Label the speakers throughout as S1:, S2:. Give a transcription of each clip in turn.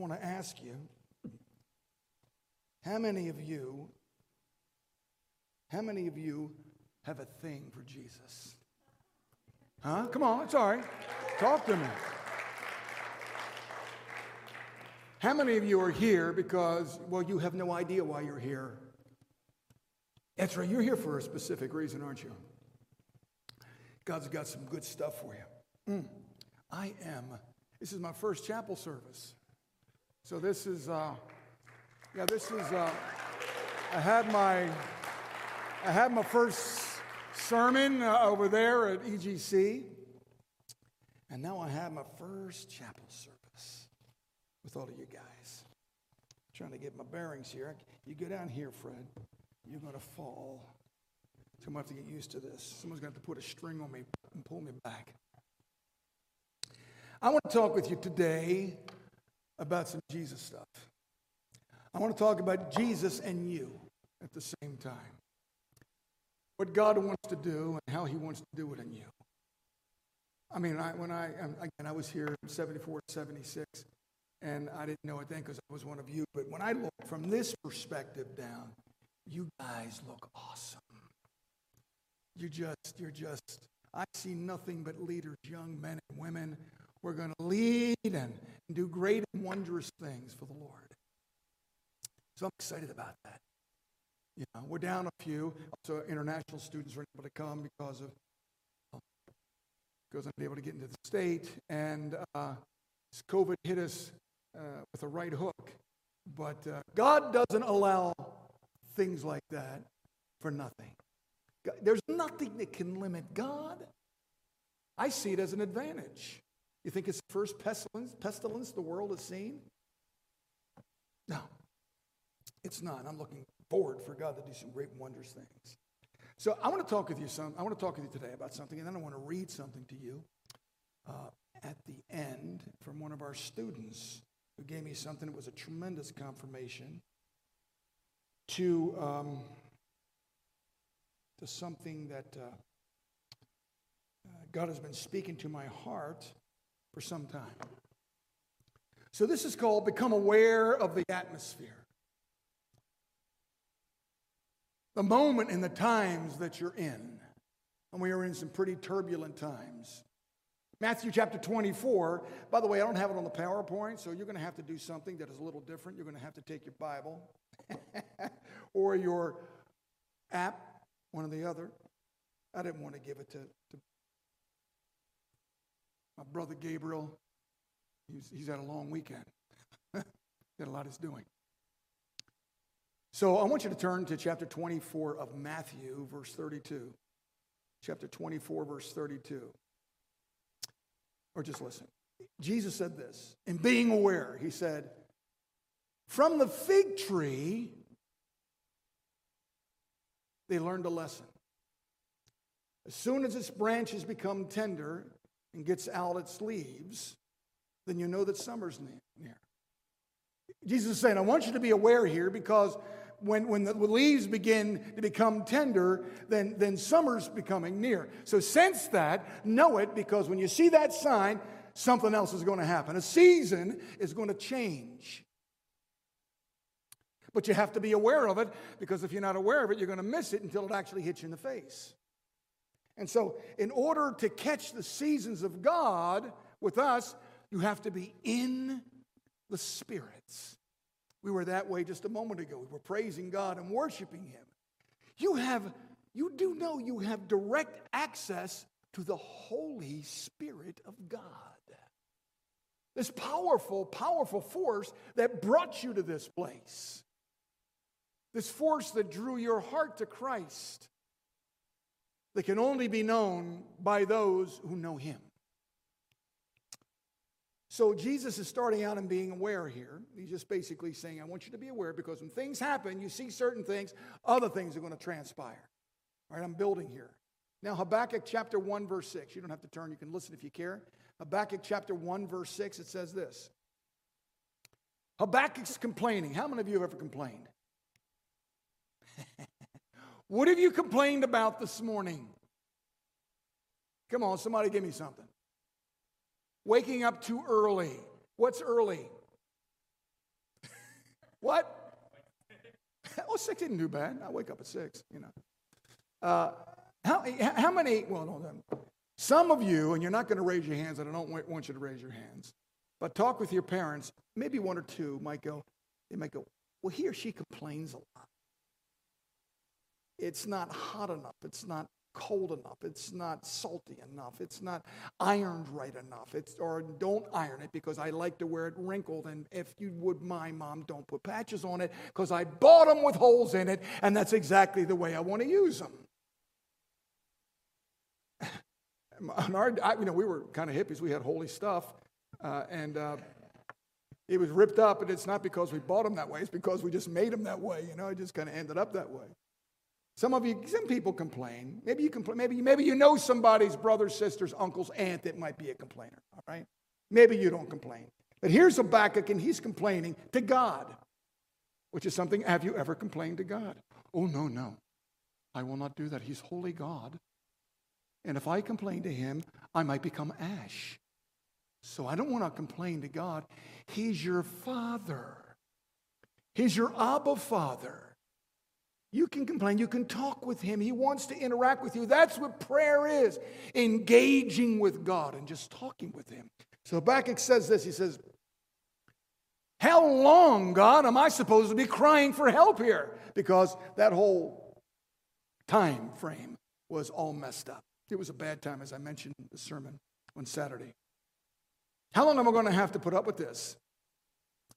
S1: want to ask you how many of you, how many of you have a thing for Jesus? Huh? Come on, it's all right. Talk to me. How many of you are here because, well, you have no idea why you're here? That's right, you're here for a specific reason, aren't you? God's got some good stuff for you. Mm. I am. This is my first chapel service. So this is, uh, yeah, this is, uh, I had my, I had my first sermon uh, over there at EGC. And now I have my first chapel service with all of you guys. I'm trying to get my bearings here. You go down here, Fred, you're going to fall. So I'm going to have to get used to this. Someone's going to have to put a string on me and pull me back. I want to talk with you today about some Jesus stuff. I want to talk about Jesus and you at the same time. What God wants to do and how he wants to do it in you. I mean, I, when I, um, again, I was here 74 76, and I didn't know it then because I was one of you. But when I look from this perspective down, you guys look awesome. You just, you're just, I see nothing but leaders, young men and women. We're going to lead and do great and wondrous things for the Lord. So I'm excited about that. You know, we're down a few. Also, international students were able to come because of because I'm able to get into the state, and uh, COVID hit us uh, with a right hook. But uh, God doesn't allow things like that for nothing. There's nothing that can limit God. I see it as an advantage. You think it's the first pestilence, pestilence the world has seen? No, it's not. I'm looking forward for God to do some great wondrous things. So I want to talk with you some. I want to talk with you today about something, and then I want to read something to you uh, at the end from one of our students who gave me something that was a tremendous confirmation to um, to something that uh, uh, God has been speaking to my heart for some time. So this is called become aware of the atmosphere. The moment and the times that you're in. And we are in some pretty turbulent times. Matthew chapter 24. By the way, I don't have it on the PowerPoint, so you're going to have to do something that is a little different. You're going to have to take your Bible or your app, one or the other. I didn't want to give it to, to my brother Gabriel. He's, he's had a long weekend. Got a lot he's doing. So I want you to turn to chapter 24 of Matthew, verse 32. Chapter 24, verse 32. Or just listen. Jesus said this, in being aware, he said, From the fig tree, they learned a lesson. As soon as its branches become tender and gets out its leaves, then you know that summer's near. Jesus is saying, I want you to be aware here because when, when the leaves begin to become tender, then, then summer's becoming near. So sense that, know it, because when you see that sign, something else is going to happen. A season is going to change. But you have to be aware of it because if you're not aware of it, you're going to miss it until it actually hits you in the face. And so, in order to catch the seasons of God with us, you have to be in the spirits. We were that way just a moment ago. We were praising God and worshiping Him. You have, you do know you have direct access to the Holy Spirit of God. This powerful, powerful force that brought you to this place. This force that drew your heart to Christ. That can only be known by those who know Him. So Jesus is starting out and being aware here. He's just basically saying, I want you to be aware because when things happen, you see certain things, other things are going to transpire. All right, I'm building here. Now, Habakkuk chapter 1, verse 6. You don't have to turn, you can listen if you care. Habakkuk chapter 1, verse 6, it says this Habakkuk's complaining. How many of you have ever complained? what have you complained about this morning? Come on, somebody give me something. Waking up too early. What's early? What? oh, six isn't too bad. I wake up at six, you know. Uh, how, how many, well, no, some of you, and you're not going to raise your hands, and I don't want you to raise your hands, but talk with your parents. Maybe one or two might go, they might go, well, he or she complains a lot. It's not hot enough. It's not cold enough. It's not salty enough. It's not ironed right enough. It's or don't iron it because I like to wear it wrinkled. And if you would mind, mom, don't put patches on it because I bought them with holes in it, and that's exactly the way I want to use them. our, you know, we were kind of hippies. We had holy stuff, uh, and uh, it was ripped up. And it's not because we bought them that way. It's because we just made them that way. You know, it just kind of ended up that way. Some of you, some people complain. Maybe you complain. Maybe, maybe you know somebody's brother, sisters, uncles, aunt that might be a complainer. All right. Maybe you don't complain. But here's Habakkuk, and he's complaining to God, which is something. Have you ever complained to God? Oh no, no, I will not do that. He's holy God, and if I complain to Him, I might become ash. So I don't want to complain to God. He's your Father. He's your Abba Father. You can complain. You can talk with him. He wants to interact with you. That's what prayer is engaging with God and just talking with him. So Habakkuk says this He says, How long, God, am I supposed to be crying for help here? Because that whole time frame was all messed up. It was a bad time, as I mentioned in the sermon on Saturday. How long am I going to have to put up with this?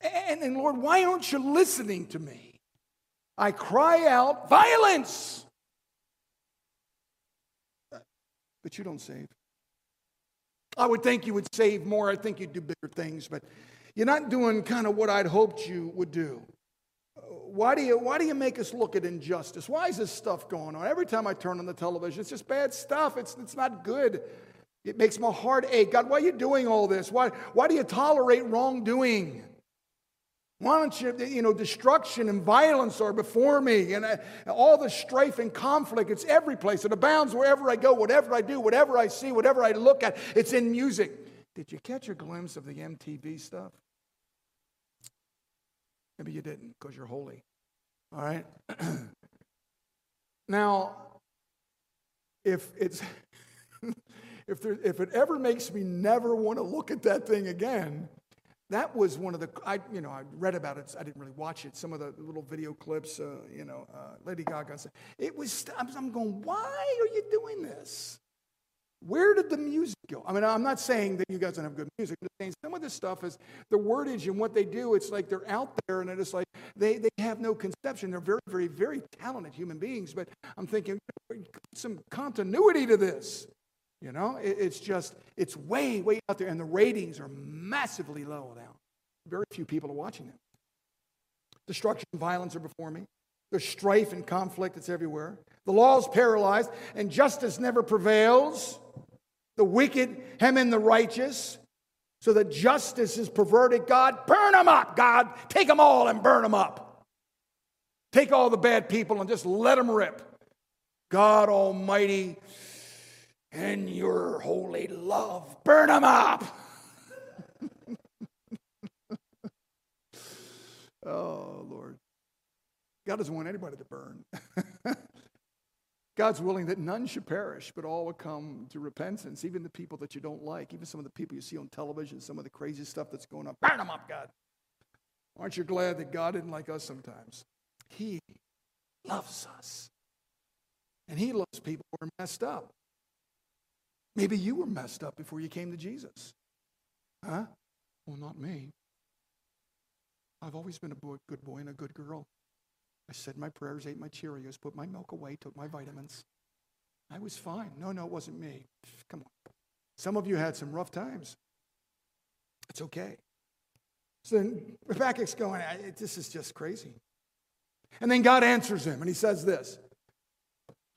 S1: And, and Lord, why aren't you listening to me? I cry out, violence! But you don't save. I would think you would save more. I think you'd do bigger things, but you're not doing kind of what I'd hoped you would do. Why do, you, why do you make us look at injustice? Why is this stuff going on? Every time I turn on the television, it's just bad stuff. It's, it's not good. It makes my heart ache. God, why are you doing all this? Why, why do you tolerate wrongdoing? Why don't you, you know, destruction and violence are before me, and uh, all the strife and conflict, it's every place. It abounds wherever I go, whatever I do, whatever I see, whatever I look at, it's in music. Did you catch a glimpse of the MTV stuff? Maybe you didn't because you're holy. All right? now, if it's. if, there, if it ever makes me never want to look at that thing again, that was one of the I you know I read about it. I didn't really watch it. Some of the little video clips, uh, you know, uh, Lady Gaga. Said, it was. I'm going. Why are you doing this? Where did the music go? I mean, I'm not saying that you guys don't have good music. I'm saying some of this stuff is the wordage and what they do. It's like they're out there, and it's like they they have no conception. They're very very very talented human beings, but I'm thinking some continuity to this. You know, it, it's just, it's way, way out there, and the ratings are massively low now. Very few people are watching it. Destruction and violence are before me. There's strife and conflict, that's everywhere. The law is paralyzed, and justice never prevails. The wicked hem in the righteous, so that justice is perverted. God, burn them up, God. Take them all and burn them up. Take all the bad people and just let them rip. God Almighty and your holy love. Burn them up. Oh, Lord. God doesn't want anybody to burn. God's willing that none should perish, but all would come to repentance, even the people that you don't like, even some of the people you see on television, some of the crazy stuff that's going on. Burn them up, God. Aren't you glad that God didn't like us sometimes? He loves us. And He loves people who are messed up. Maybe you were messed up before you came to Jesus. Huh? Well, not me. I've always been a boy, good boy and a good girl. I said my prayers, ate my Cheerios, put my milk away, took my vitamins. I was fine. No, no, it wasn't me. Come on. Some of you had some rough times. It's okay. So then Habakkuk's going, this is just crazy. And then God answers him and he says this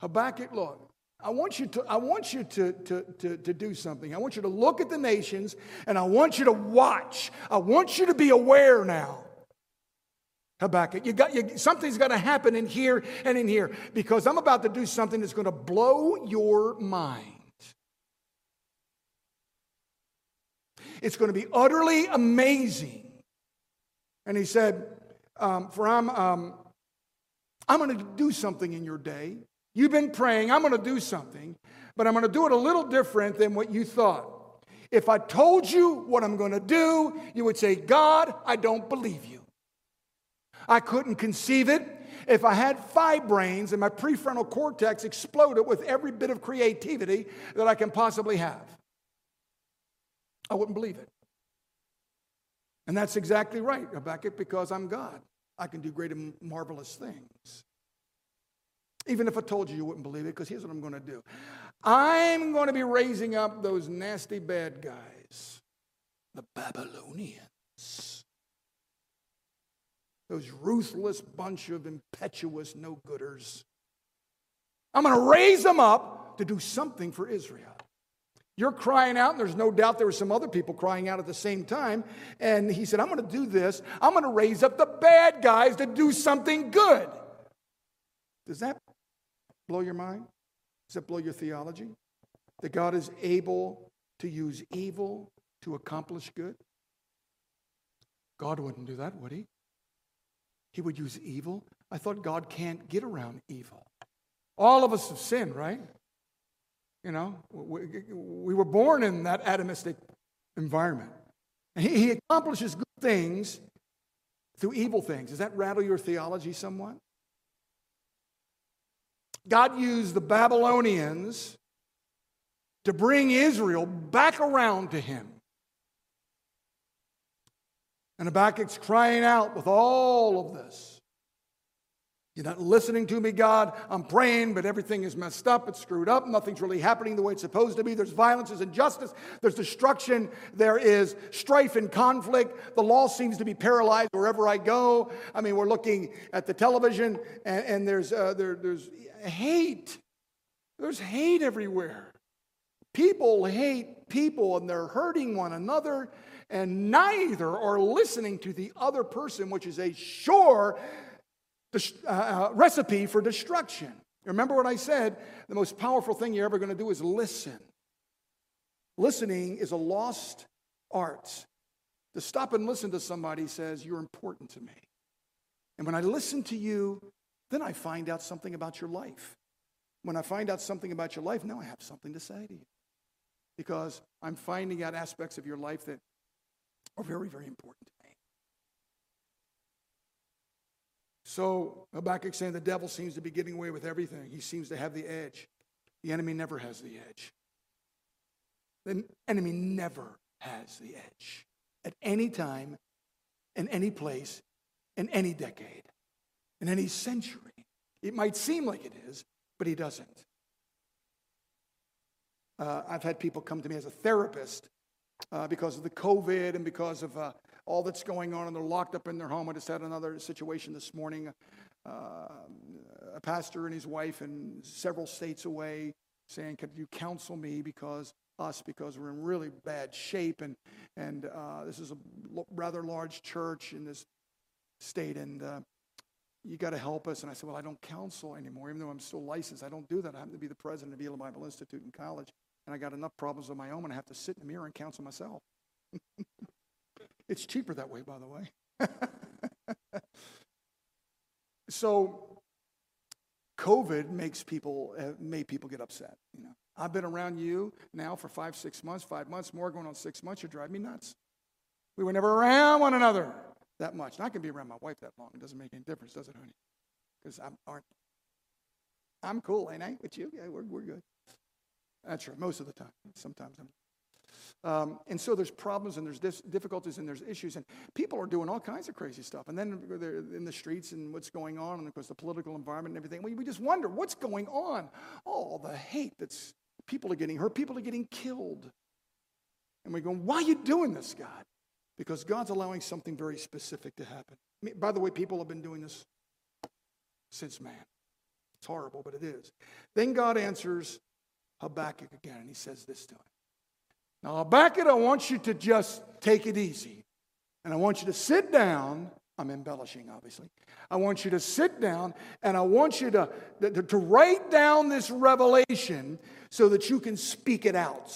S1: Habakkuk, look, I want you, to, I want you to, to, to, to do something. I want you to look at the nations and I want you to watch. I want you to be aware now. Habakkuk, you got, you, something's got to happen in here and in here because I'm about to do something that's going to blow your mind. It's going to be utterly amazing. And he said, um, for I'm, um, I'm going to do something in your day. You've been praying, I'm going to do something, but I'm going to do it a little different than what you thought. If I told you what I'm going to do, you would say, God, I don't believe you. I couldn't conceive it. If I had five brains and my prefrontal cortex exploded with every bit of creativity that I can possibly have, I wouldn't believe it. And that's exactly right, Habakkuk, because I'm God. I can do great and marvelous things. Even if I told you, you wouldn't believe it, because here's what I'm going to do I'm going to be raising up those nasty bad guys, the Babylonians. Those ruthless bunch of impetuous no gooders. I'm going to raise them up to do something for Israel. You're crying out, and there's no doubt there were some other people crying out at the same time. And he said, I'm going to do this. I'm going to raise up the bad guys to do something good. Does that blow your mind? Does that blow your theology? That God is able to use evil to accomplish good? God wouldn't do that, would he? He would use evil. I thought God can't get around evil. All of us have sinned, right? You know, we, we were born in that atomistic environment. He, he accomplishes good things through evil things. Does that rattle your theology somewhat? God used the Babylonians to bring Israel back around to him. And Habakkuk's crying out with all of this. You're not listening to me, God. I'm praying, but everything is messed up. It's screwed up. Nothing's really happening the way it's supposed to be. There's violence, there's injustice, there's destruction, there is strife and conflict. The law seems to be paralyzed wherever I go. I mean, we're looking at the television, and, and there's, uh, there, there's hate. There's hate everywhere. People hate people, and they're hurting one another, and neither are listening to the other person, which is a sure uh, uh, recipe for destruction. Remember what I said? The most powerful thing you're ever going to do is listen. Listening is a lost art. To stop and listen to somebody says, You're important to me. And when I listen to you, then I find out something about your life. When I find out something about your life, now I have something to say to you. Because I'm finding out aspects of your life that are very, very important. To me. So Habakkuk saying the devil seems to be getting away with everything. He seems to have the edge. The enemy never has the edge. The enemy never has the edge at any time, in any place, in any decade, in any century. It might seem like it is, but he doesn't. Uh, I've had people come to me as a therapist uh, because of the COVID and because of uh, all that's going on, and they're locked up in their home. I just had another situation this morning. Uh, a pastor and his wife in several states away saying, Could you counsel me because us because we're in really bad shape and and uh, this is a rather large church in this state and uh, you got to help us and i said well i don't counsel anymore even though i'm still licensed i don't do that i happen to be the president of Elim bible institute in college and i got enough problems of my own and i have to sit in the mirror and counsel myself It's cheaper that way, by the way. so, COVID makes people uh, made people get upset. You know, I've been around you now for five, six months, five months more, going on six months. You drive me nuts. We were never around one another that much. I can be around my wife that long. It doesn't make any difference, does it, honey? Because I'm aren't. I'm cool, ain't I? With you, yeah, we're we're good. That's right. Most of the time. Sometimes I'm um, and so there's problems and there's dis- difficulties and there's issues, and people are doing all kinds of crazy stuff. And then they're in the streets and what's going on, and of course the political environment and everything. We, we just wonder what's going on. Oh, the hate that's people are getting hurt, people are getting killed. And we go, why are you doing this, God? Because God's allowing something very specific to happen. I mean, by the way, people have been doing this since man. It's horrible, but it is. Then God answers Habakkuk again, and he says this to him. Now, it, I want you to just take it easy. And I want you to sit down. I'm embellishing, obviously. I want you to sit down and I want you to, to, to write down this revelation so that you can speak it out.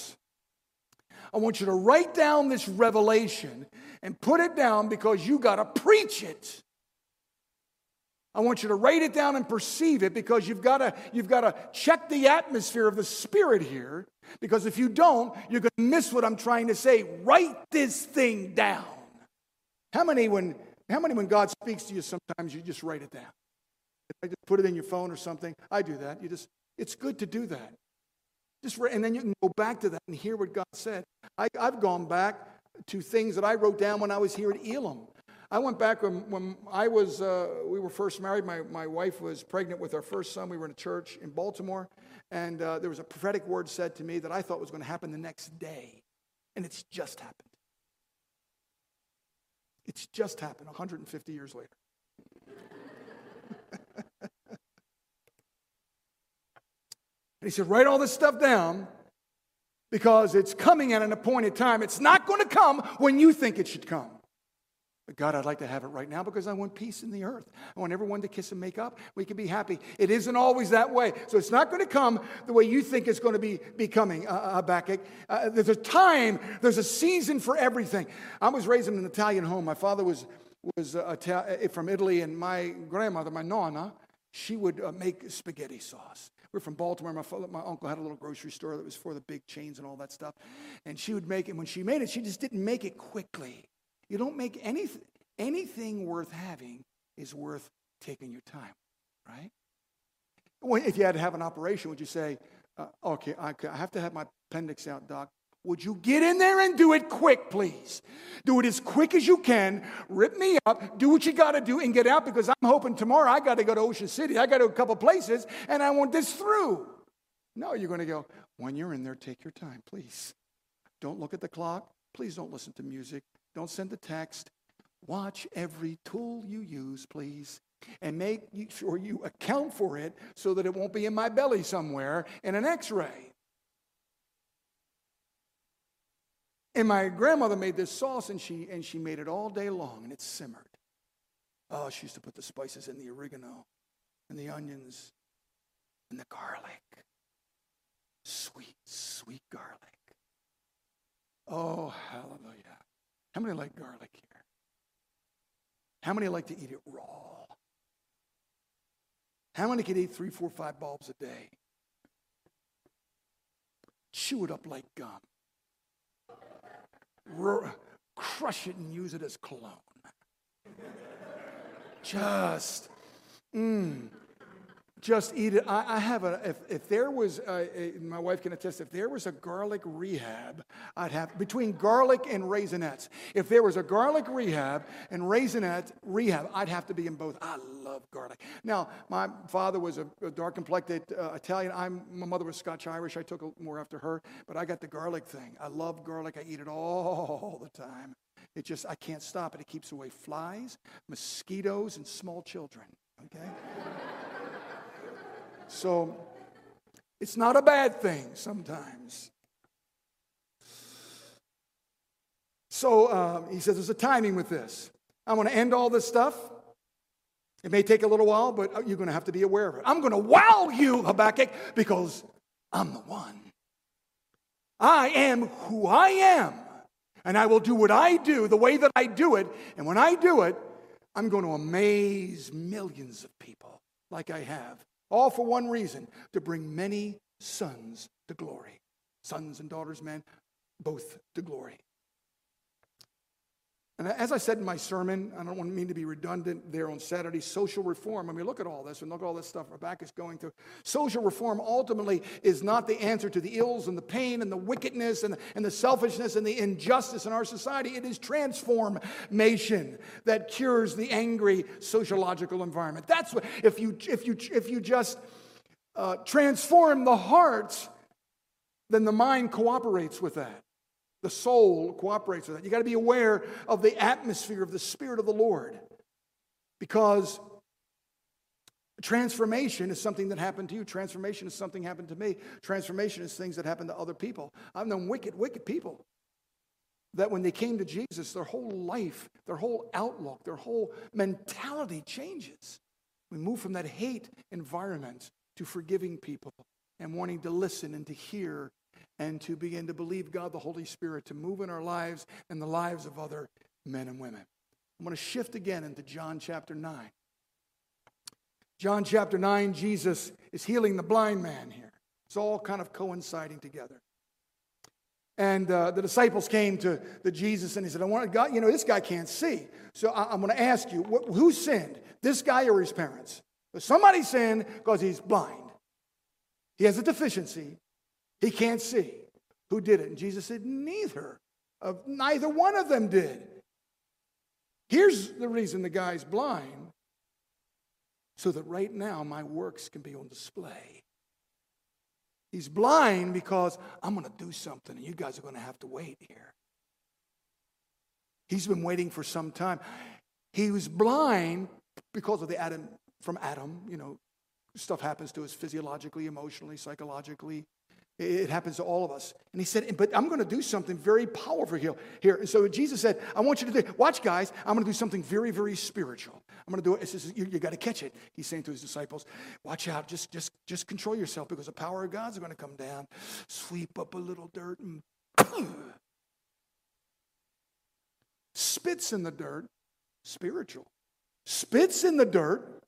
S1: I want you to write down this revelation and put it down because you got to preach it. I want you to write it down and perceive it because you've got to you've got to check the atmosphere of the spirit here because if you don't, you're going to miss what I'm trying to say. Write this thing down. How many when how many when God speaks to you sometimes you just write it down? I just put it in your phone or something. I do that. You just it's good to do that. Just and then you can go back to that and hear what God said. I, I've gone back to things that I wrote down when I was here at Elim. I went back when, when I was, uh, we were first married. My, my wife was pregnant with our first son. We were in a church in Baltimore, and uh, there was a prophetic word said to me that I thought was going to happen the next day, and it's just happened. It's just happened 150 years later. and he said, Write all this stuff down because it's coming at an appointed time. It's not going to come when you think it should come. But God, I'd like to have it right now because I want peace in the earth. I want everyone to kiss and make up. We can be happy. It isn't always that way. So it's not going to come the way you think it's going to be, be coming, uh, uh Habakkuk. Uh, there's a time, there's a season for everything. I was raised in an Italian home. My father was, was uh, uh, from Italy, and my grandmother, my nonna, she would uh, make spaghetti sauce. We're from Baltimore. My, father, my uncle had a little grocery store that was for the big chains and all that stuff. And she would make it. When she made it, she just didn't make it quickly. You don't make anything, anything worth having is worth taking your time, right? Well, if you had to have an operation, would you say, uh, okay, I have to have my appendix out, doc. Would you get in there and do it quick, please? Do it as quick as you can. Rip me up. Do what you got to do and get out because I'm hoping tomorrow I got to go to Ocean City. I got to a couple places and I want this through. No, you're going to go, when you're in there, take your time, please. Don't look at the clock. Please don't listen to music. Don't send a text. Watch every tool you use, please, and make sure you account for it so that it won't be in my belly somewhere in an x ray. And my grandmother made this sauce and she, and she made it all day long and it simmered. Oh, she used to put the spices in the oregano and the onions and the garlic. Sweet, sweet garlic. Oh, hallelujah. How many like garlic here? How many like to eat it raw? How many can eat three, four, five bulbs a day? Chew it up like gum. R- crush it and use it as cologne. Just, mmm, just eat it. I, I have a, if, if there was, a, a, my wife can attest, if there was a garlic rehab, I'd have, between garlic and Raisinets, if there was a garlic rehab and Raisinets rehab, I'd have to be in both. I love garlic. Now, my father was a, a dark complected uh, Italian. I'm, my mother was Scotch Irish. I took more after her, but I got the garlic thing. I love garlic. I eat it all the time. It just, I can't stop it. It keeps away flies, mosquitoes, and small children. Okay? So it's not a bad thing sometimes. So um, he says there's a timing with this. I want to end all this stuff. It may take a little while, but you're going to have to be aware of it. I'm going to wow you, Habakkuk, because I'm the one. I am who I am, and I will do what I do the way that I do it. And when I do it, I'm going to amaze millions of people like I have all for one reason to bring many sons to glory. Sons and daughters, men, both to glory. And as I said in my sermon, I don't want mean to be redundant there on Saturday, social reform. I mean, look at all this and look at all this stuff Rebecca's going through. Social reform ultimately is not the answer to the ills and the pain and the wickedness and and the selfishness and the injustice in our society. It is transformation that cures the angry sociological environment. That's what, if you, if you, if you just uh, transform the hearts, then the mind cooperates with that. The soul cooperates with that. You got to be aware of the atmosphere of the Spirit of the Lord because transformation is something that happened to you. Transformation is something happened to me. Transformation is things that happen to other people. I've known wicked, wicked people that when they came to Jesus, their whole life, their whole outlook, their whole mentality changes. We move from that hate environment to forgiving people and wanting to listen and to hear and to begin to believe God, the Holy Spirit, to move in our lives and the lives of other men and women. I'm going to shift again into John chapter 9. John chapter 9, Jesus is healing the blind man here. It's all kind of coinciding together. And uh, the disciples came to the Jesus and he said, I want God, you know, this guy can't see. So I, am going to ask you, wh- who sinned, this guy or his parents? Somebody sinned because he's blind. He has a deficiency. He can't see. Who did it? And Jesus said, Neither. Of, neither one of them did. Here's the reason the guy's blind so that right now my works can be on display. He's blind because I'm going to do something and you guys are going to have to wait here. He's been waiting for some time. He was blind because of the Adam from Adam, you know, stuff happens to us physiologically, emotionally, psychologically. It happens to all of us. And he said, But I'm going to do something very powerful here. here. And so Jesus said, I want you to do, watch, guys, I'm going to do something very, very spiritual. I'm going to do it. Says, you, you got to catch it. He's saying to his disciples, Watch out. Just, just, just control yourself because the power of God's going to come down, sweep up a little dirt, and spits in the dirt, spiritual. Spits in the dirt,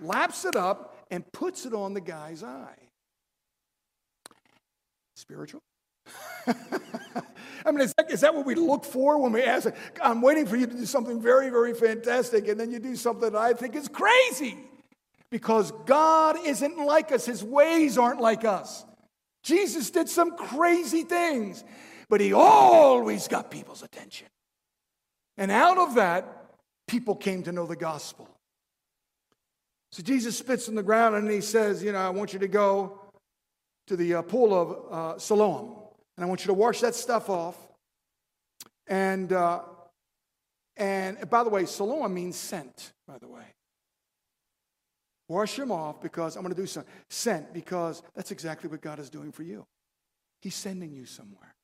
S1: laps it up, and puts it on the guy's eye spiritual? I mean, is that, is that what we look for when we ask? I'm waiting for you to do something very, very fantastic, and then you do something that I think is crazy because God isn't like us, His ways aren't like us. Jesus did some crazy things, but He always got people's attention. And out of that, people came to know the gospel. So Jesus spits on the ground and He says, You know, I want you to go to the uh, pool of uh, Siloam. And I want you to wash that stuff off. And, uh, and by the way, Siloam means sent, by the way. Wash them off because I'm going to do something. Sent because that's exactly what God is doing for you. He's sending you somewhere.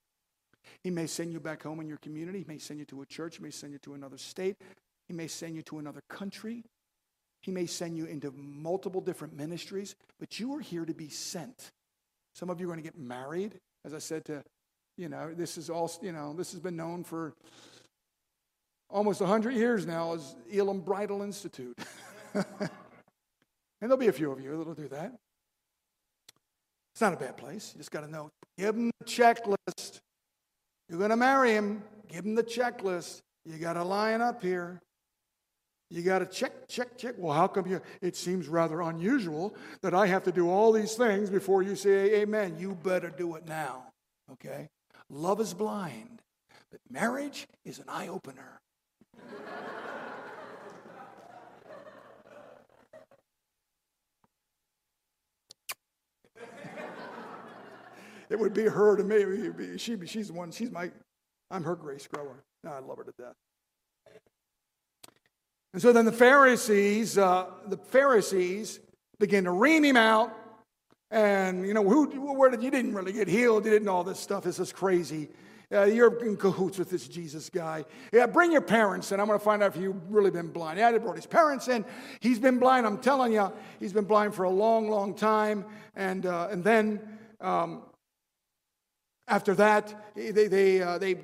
S1: He may send you back home in your community. He may send you to a church. He may send you to another state. He may send you to another country. He may send you into multiple different ministries. But you are here to be sent. Some of you are going to get married. As I said to, you know, this is all, you know, this has been known for almost 100 years now as Elim Bridal Institute. and there'll be a few of you that'll do that. It's not a bad place. You just got to know. Give them the checklist. You're going to marry him. Give him the checklist. You got to line up here. You got to check, check, check. Well, how come you? It seems rather unusual that I have to do all these things before you say amen. You better do it now, okay? Love is blind, but marriage is an eye opener. it would be her to me. She, she's the one, she's my, I'm her grace grower. No, I love her to death. And so then the Pharisees, uh, the Pharisees begin to ream him out. And, you know, who, where did, you didn't really get healed. You didn't all this stuff. This is crazy. Uh, you're in cahoots with this Jesus guy. Yeah, bring your parents in. I'm going to find out if you've really been blind. Yeah, they brought his parents in. He's been blind. I'm telling you, he's been blind for a long, long time. And, uh, and then um, after that, they, they, uh, they,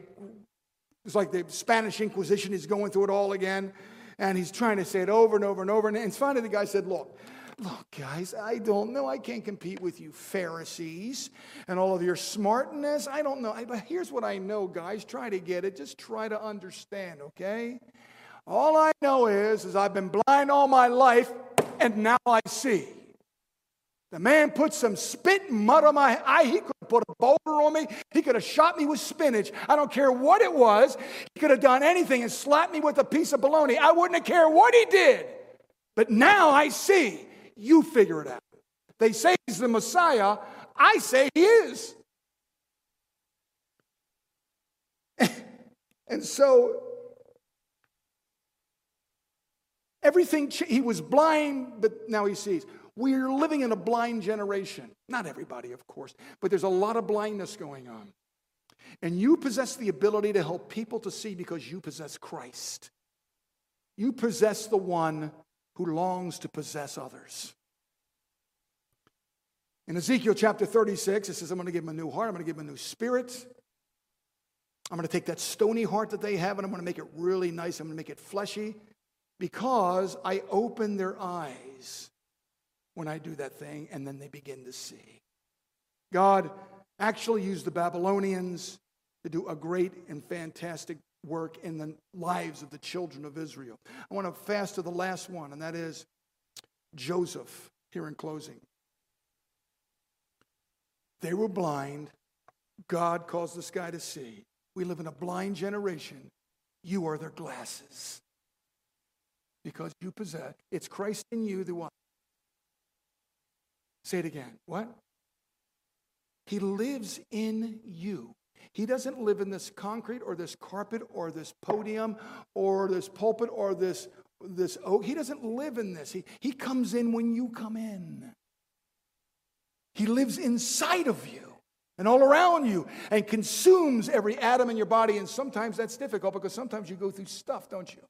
S1: it's like the Spanish Inquisition is going through it all again. And he's trying to say it over and over and over. And finally, the guy said, Look, look, guys, I don't know. I can't compete with you, Pharisees, and all of your smartness. I don't know. But here's what I know, guys. Try to get it. Just try to understand, okay? All I know is, is I've been blind all my life, and now I see. The man put some spit mud on my eye. He could have put a boulder on me. He could have shot me with spinach. I don't care what it was. He could have done anything and slapped me with a piece of bologna. I wouldn't have cared what he did. But now I see. You figure it out. They say he's the Messiah. I say he is. and so everything, he was blind, but now he sees. We're living in a blind generation. Not everybody, of course, but there's a lot of blindness going on. And you possess the ability to help people to see because you possess Christ. You possess the one who longs to possess others. In Ezekiel chapter 36, it says, I'm going to give them a new heart, I'm going to give them a new spirit. I'm going to take that stony heart that they have and I'm going to make it really nice. I'm going to make it fleshy because I open their eyes when I do that thing, and then they begin to see. God actually used the Babylonians to do a great and fantastic work in the lives of the children of Israel. I want to fast to the last one, and that is Joseph, here in closing. They were blind. God caused this guy to see. We live in a blind generation. You are their glasses because you possess. It's Christ in you, the what? Say it again. What? He lives in you. He doesn't live in this concrete or this carpet or this podium or this pulpit or this, this oak. He doesn't live in this. He, he comes in when you come in. He lives inside of you and all around you and consumes every atom in your body. And sometimes that's difficult because sometimes you go through stuff, don't you?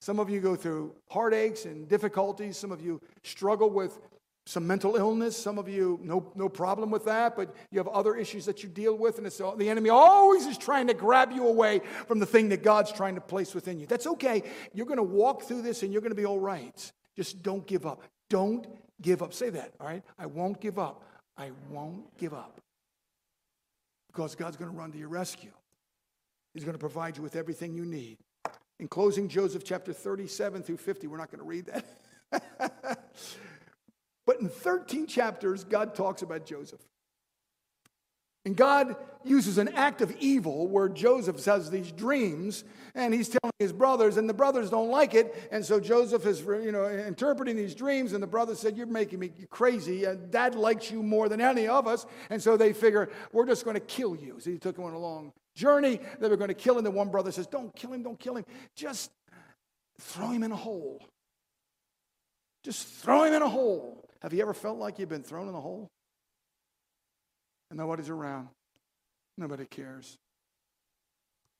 S1: Some of you go through heartaches and difficulties. Some of you struggle with some mental illness. Some of you, no, no problem with that, but you have other issues that you deal with, and it's the enemy always is trying to grab you away from the thing that God's trying to place within you. That's okay. You're going to walk through this and you're going to be all right. Just don't give up. Don't give up. Say that, all right? I won't give up. I won't give up. Because God's going to run to your rescue. He's going to provide you with everything you need. In closing, Joseph chapter 37 through 50, we're not going to read that. But in 13 chapters, God talks about Joseph. And God uses an act of evil where Joseph has these dreams and he's telling his brothers, and the brothers don't like it. And so Joseph is you know, interpreting these dreams, and the brothers said, You're making me crazy. And dad likes you more than any of us. And so they figure, We're just going to kill you. So he took him on a long journey. They were going to kill him. The one brother says, Don't kill him, don't kill him. Just throw him in a hole. Just throw him in a hole. Have you ever felt like you've been thrown in a hole? And nobody's around. Nobody cares.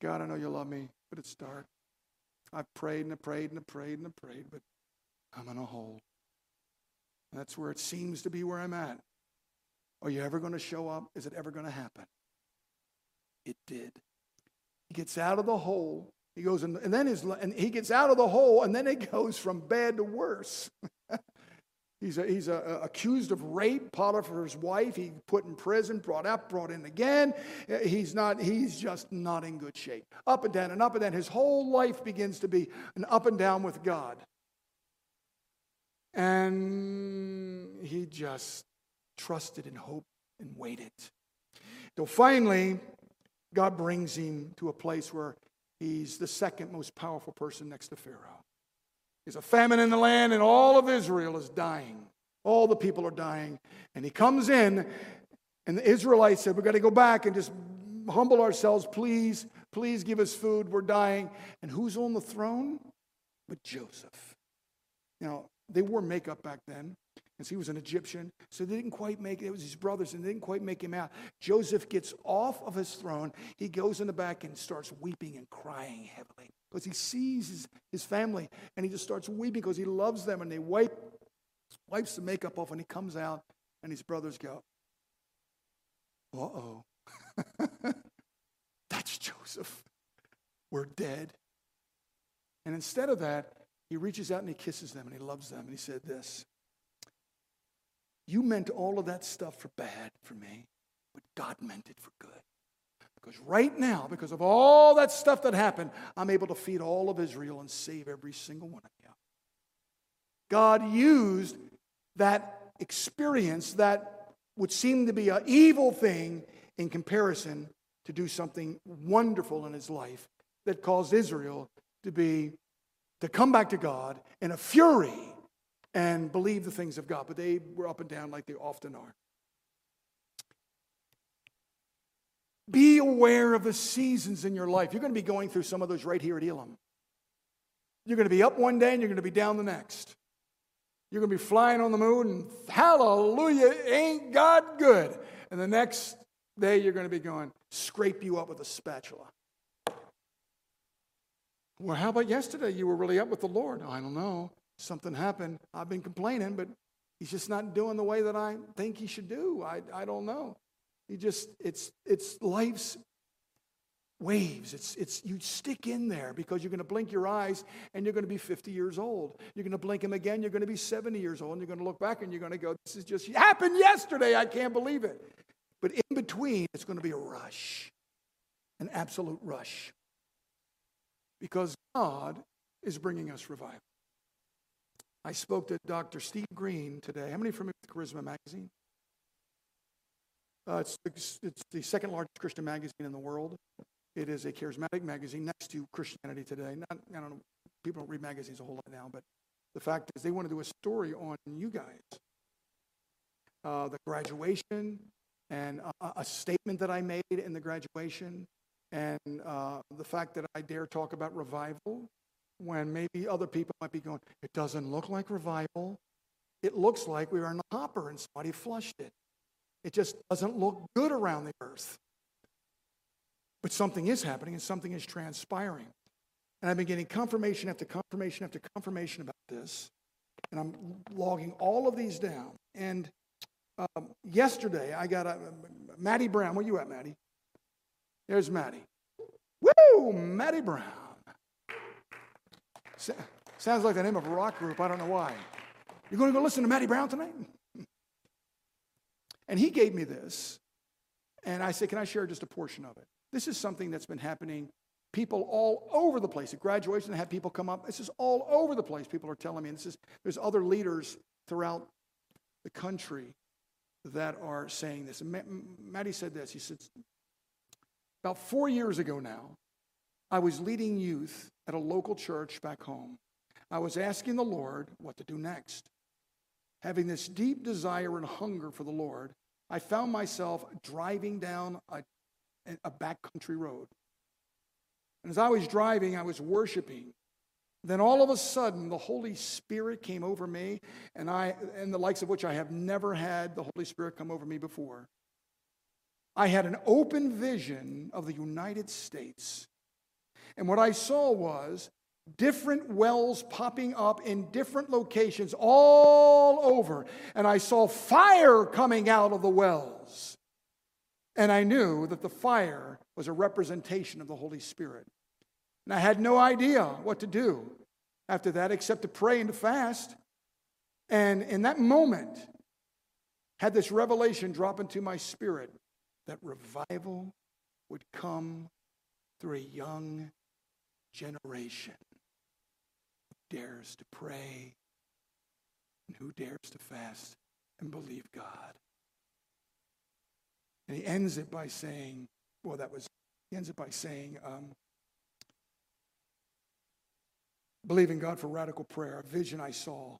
S1: God, I know you love me, but it's dark. I've prayed and I prayed and I prayed and I prayed, but I'm in a hole. And that's where it seems to be where I'm at. Are you ever going to show up? Is it ever going to happen? It did. He gets out of the hole. He goes in, and then his, and he gets out of the hole, and then it goes from bad to worse. He's, a, he's a, a accused of rape, Potiphar's wife. He put in prison, brought up, brought in again. Uh, he's not. He's just not in good shape. Up and down and up and down. His whole life begins to be an up and down with God. And he just trusted and hoped and waited. Till finally, God brings him to a place where he's the second most powerful person next to Pharaoh. There's a famine in the land, and all of Israel is dying. All the people are dying. And he comes in, and the Israelites said, We've got to go back and just humble ourselves. Please, please give us food. We're dying. And who's on the throne? But Joseph. Now, they wore makeup back then. And so he was an Egyptian. So they didn't quite make it. It was his brothers, and they didn't quite make him out. Joseph gets off of his throne. He goes in the back and starts weeping and crying heavily because he sees his, his family and he just starts weeping because he loves them. And they wipe, wipes the makeup off and he comes out and his brothers go, uh oh. That's Joseph. We're dead. And instead of that, he reaches out and he kisses them and he loves them. And he said this You meant all of that stuff for bad for me, but God meant it for good. Because right now, because of all that stuff that happened, I'm able to feed all of Israel and save every single one of you. God used that experience, that would seem to be an evil thing in comparison, to do something wonderful in his life that caused Israel to be to come back to God in a fury and believe the things of God. But they were up and down like they often are. Be aware of the seasons in your life. You're going to be going through some of those right here at Elim. You're going to be up one day and you're going to be down the next. You're going to be flying on the moon and hallelujah, ain't God good. And the next day you're going to be going, scrape you up with a spatula. Well, how about yesterday? You were really up with the Lord. I don't know. Something happened. I've been complaining, but he's just not doing the way that I think he should do. I, I don't know. You just, it's, it's life's waves. It's, it's, you stick in there because you're going to blink your eyes and you're going to be 50 years old. You're going to blink them again, you're going to be 70 years old, and you're going to look back and you're going to go, This is just happened yesterday. I can't believe it. But in between, it's going to be a rush, an absolute rush. Because God is bringing us revival. I spoke to Dr. Steve Green today. How many from Charisma Magazine? Uh, it's, it's the second largest Christian magazine in the world. It is a charismatic magazine next to Christianity Today. Not, I don't know, people don't read magazines a whole lot now, but the fact is they want to do a story on you guys. Uh, the graduation and a, a, statement that I made in the graduation and uh, the fact that I dare talk about revival when maybe other people might be going, it doesn't look like revival. It looks like we were in a hopper and somebody flushed it. It just doesn't look good around the earth. But something is happening and something is transpiring. And I've been getting confirmation after confirmation after confirmation about this. And I'm logging all of these down. And um, yesterday, I got a Maddie Brown. Where you at, Maddie? There's Maddie. Woo, Maddie Brown. sounds like the name of a rock group. I don't know why. You're going to go listen to Maddie Brown tonight? And he gave me this. And I said, Can I share just a portion of it? This is something that's been happening. People all over the place. At graduation, I have people come up. This is all over the place. People are telling me. And this is, there's other leaders throughout the country that are saying this. And Maddie said this. He said, About four years ago now, I was leading youth at a local church back home. I was asking the Lord what to do next. Having this deep desire and hunger for the Lord, I found myself driving down a a backcountry road. And as I was driving, I was worshiping. Then all of a sudden, the Holy Spirit came over me, and I, and the likes of which I have never had the Holy Spirit come over me before. I had an open vision of the United States. And what I saw was different wells popping up in different locations all over. And I saw fire coming out of the wells. And I knew that the fire was a representation of the Holy Spirit. And I had no idea what to do after that except to pray and to fast. And in that moment, had this revelation drop into my spirit that revival would come through a young generation dares to pray and who dares to fast and believe God. And he ends it by saying, well, that was, he ends it by saying, um, believing God for radical prayer, a vision I saw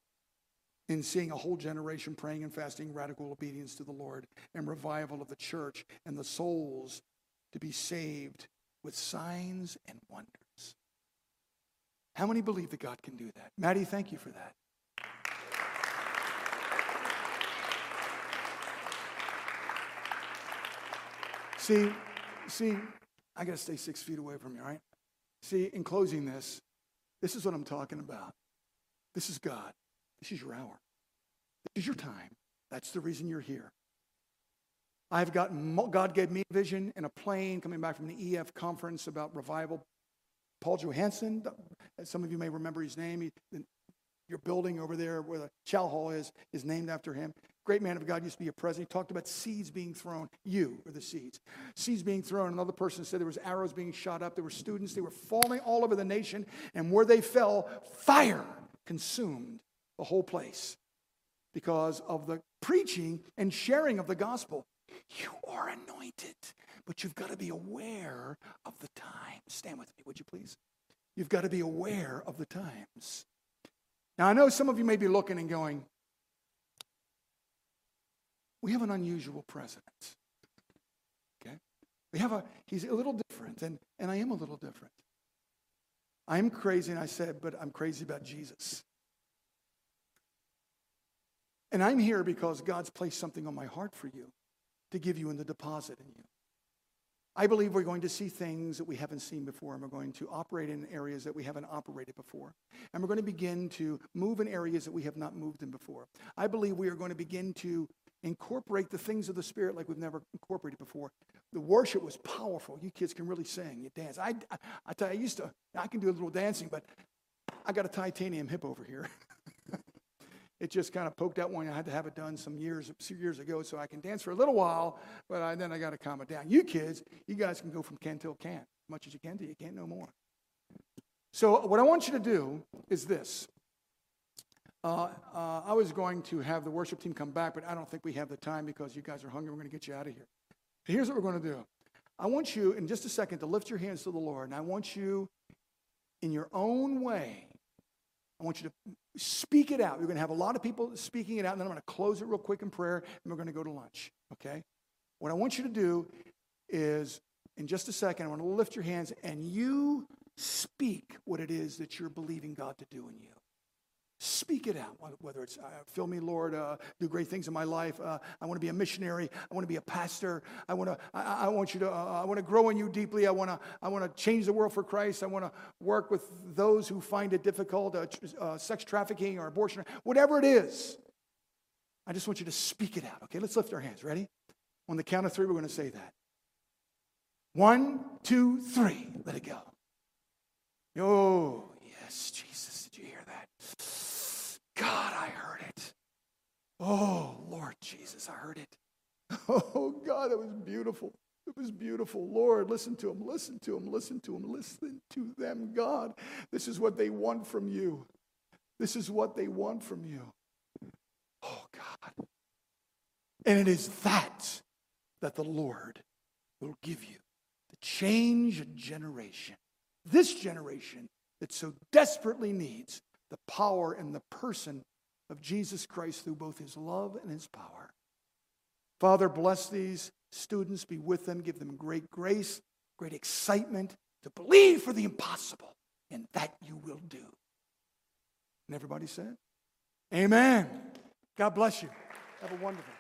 S1: in seeing a whole generation praying and fasting, radical obedience to the Lord, and revival of the church and the souls to be saved with signs and wonders. How many believe that God can do that? Maddie, thank you for that. See, see, I got to stay six feet away from you, right? See, in closing this, this is what I'm talking about. This is God. This is your hour. This is your time. That's the reason you're here. I've got, God gave me vision in a plane coming back from the EF conference about revival. Paul Johansson, some of you may remember his name. He, your building over there where the chow hall is, is named after him. Great man of God used to be a president. He talked about seeds being thrown. You are the seeds. Seeds being thrown. Another person said there was arrows being shot up. There were students. They were falling all over the nation. And where they fell, fire consumed the whole place because of the preaching and sharing of the gospel. You are anointed, but you've got to be aware of the times. Stand with me, would you please? You've got to be aware of the times. Now, I know some of you may be looking and going, we have an unusual president. Okay? We have a, he's a little different, and, and I am a little different. I'm crazy, and I said, but I'm crazy about Jesus. And I'm here because God's placed something on my heart for you to give you in the deposit in you. I believe we're going to see things that we haven't seen before, and we're going to operate in areas that we haven't operated before. And we're going to begin to move in areas that we have not moved in before. I believe we are going to begin to incorporate the things of the Spirit like we've never incorporated before. the worship was powerful. You kids can really sing, you dance. I, I, I tell you, I used to, I can do a little dancing, but I got a titanium hip over here. it just kind of poked out one. I had to have it done some years, some years ago, so I can dance for a little while, but I, then I got to calm it down. You kids, you guys can go from can till can, as much as you can till you can't no more. So what I want you to do is this. Uh, uh, I was going to have the worship team come back, but I don't think we have the time because you guys are hungry. We're going to get you out of here. Here's what we're going to do. I want you, in just a second, to lift your hands to the Lord, and I want you, in your own way, I want you to speak it out. You're going to have a lot of people speaking it out, and then I'm going to close it real quick in prayer, and we're going to go to lunch. Okay? What I want you to do is, in just a second, I want to lift your hands, and you speak what it is that you're believing God to do in you. Speak it out, whether it's uh, fill me, Lord, uh, do great things in my life. Uh, I want to be a missionary. I want to be a pastor. I want to. I, I want you to. Uh, I want to grow in you deeply. I want to. I want to change the world for Christ. I want to work with those who find it difficult, uh, uh, sex trafficking or abortion, whatever it is. I just want you to speak it out. Okay, let's lift our hands. Ready? On the count of three, we're going to say that. One, two, three. Let it go. Oh, yes, Jesus. Did you hear that? God, I heard it. Oh, Lord Jesus, I heard it. Oh, God, it was beautiful. It was beautiful. Lord, listen to them, listen to them, listen to them, listen to them. God, this is what they want from you. This is what they want from you. Oh, God. And it is that that the Lord will give you to change a generation. This generation that so desperately needs the power and the person of Jesus Christ through both his love and his power. Father, bless these students, be with them, give them great grace, great excitement to believe for the impossible, and that you will do. And everybody said, Amen. God bless you. Have a wonderful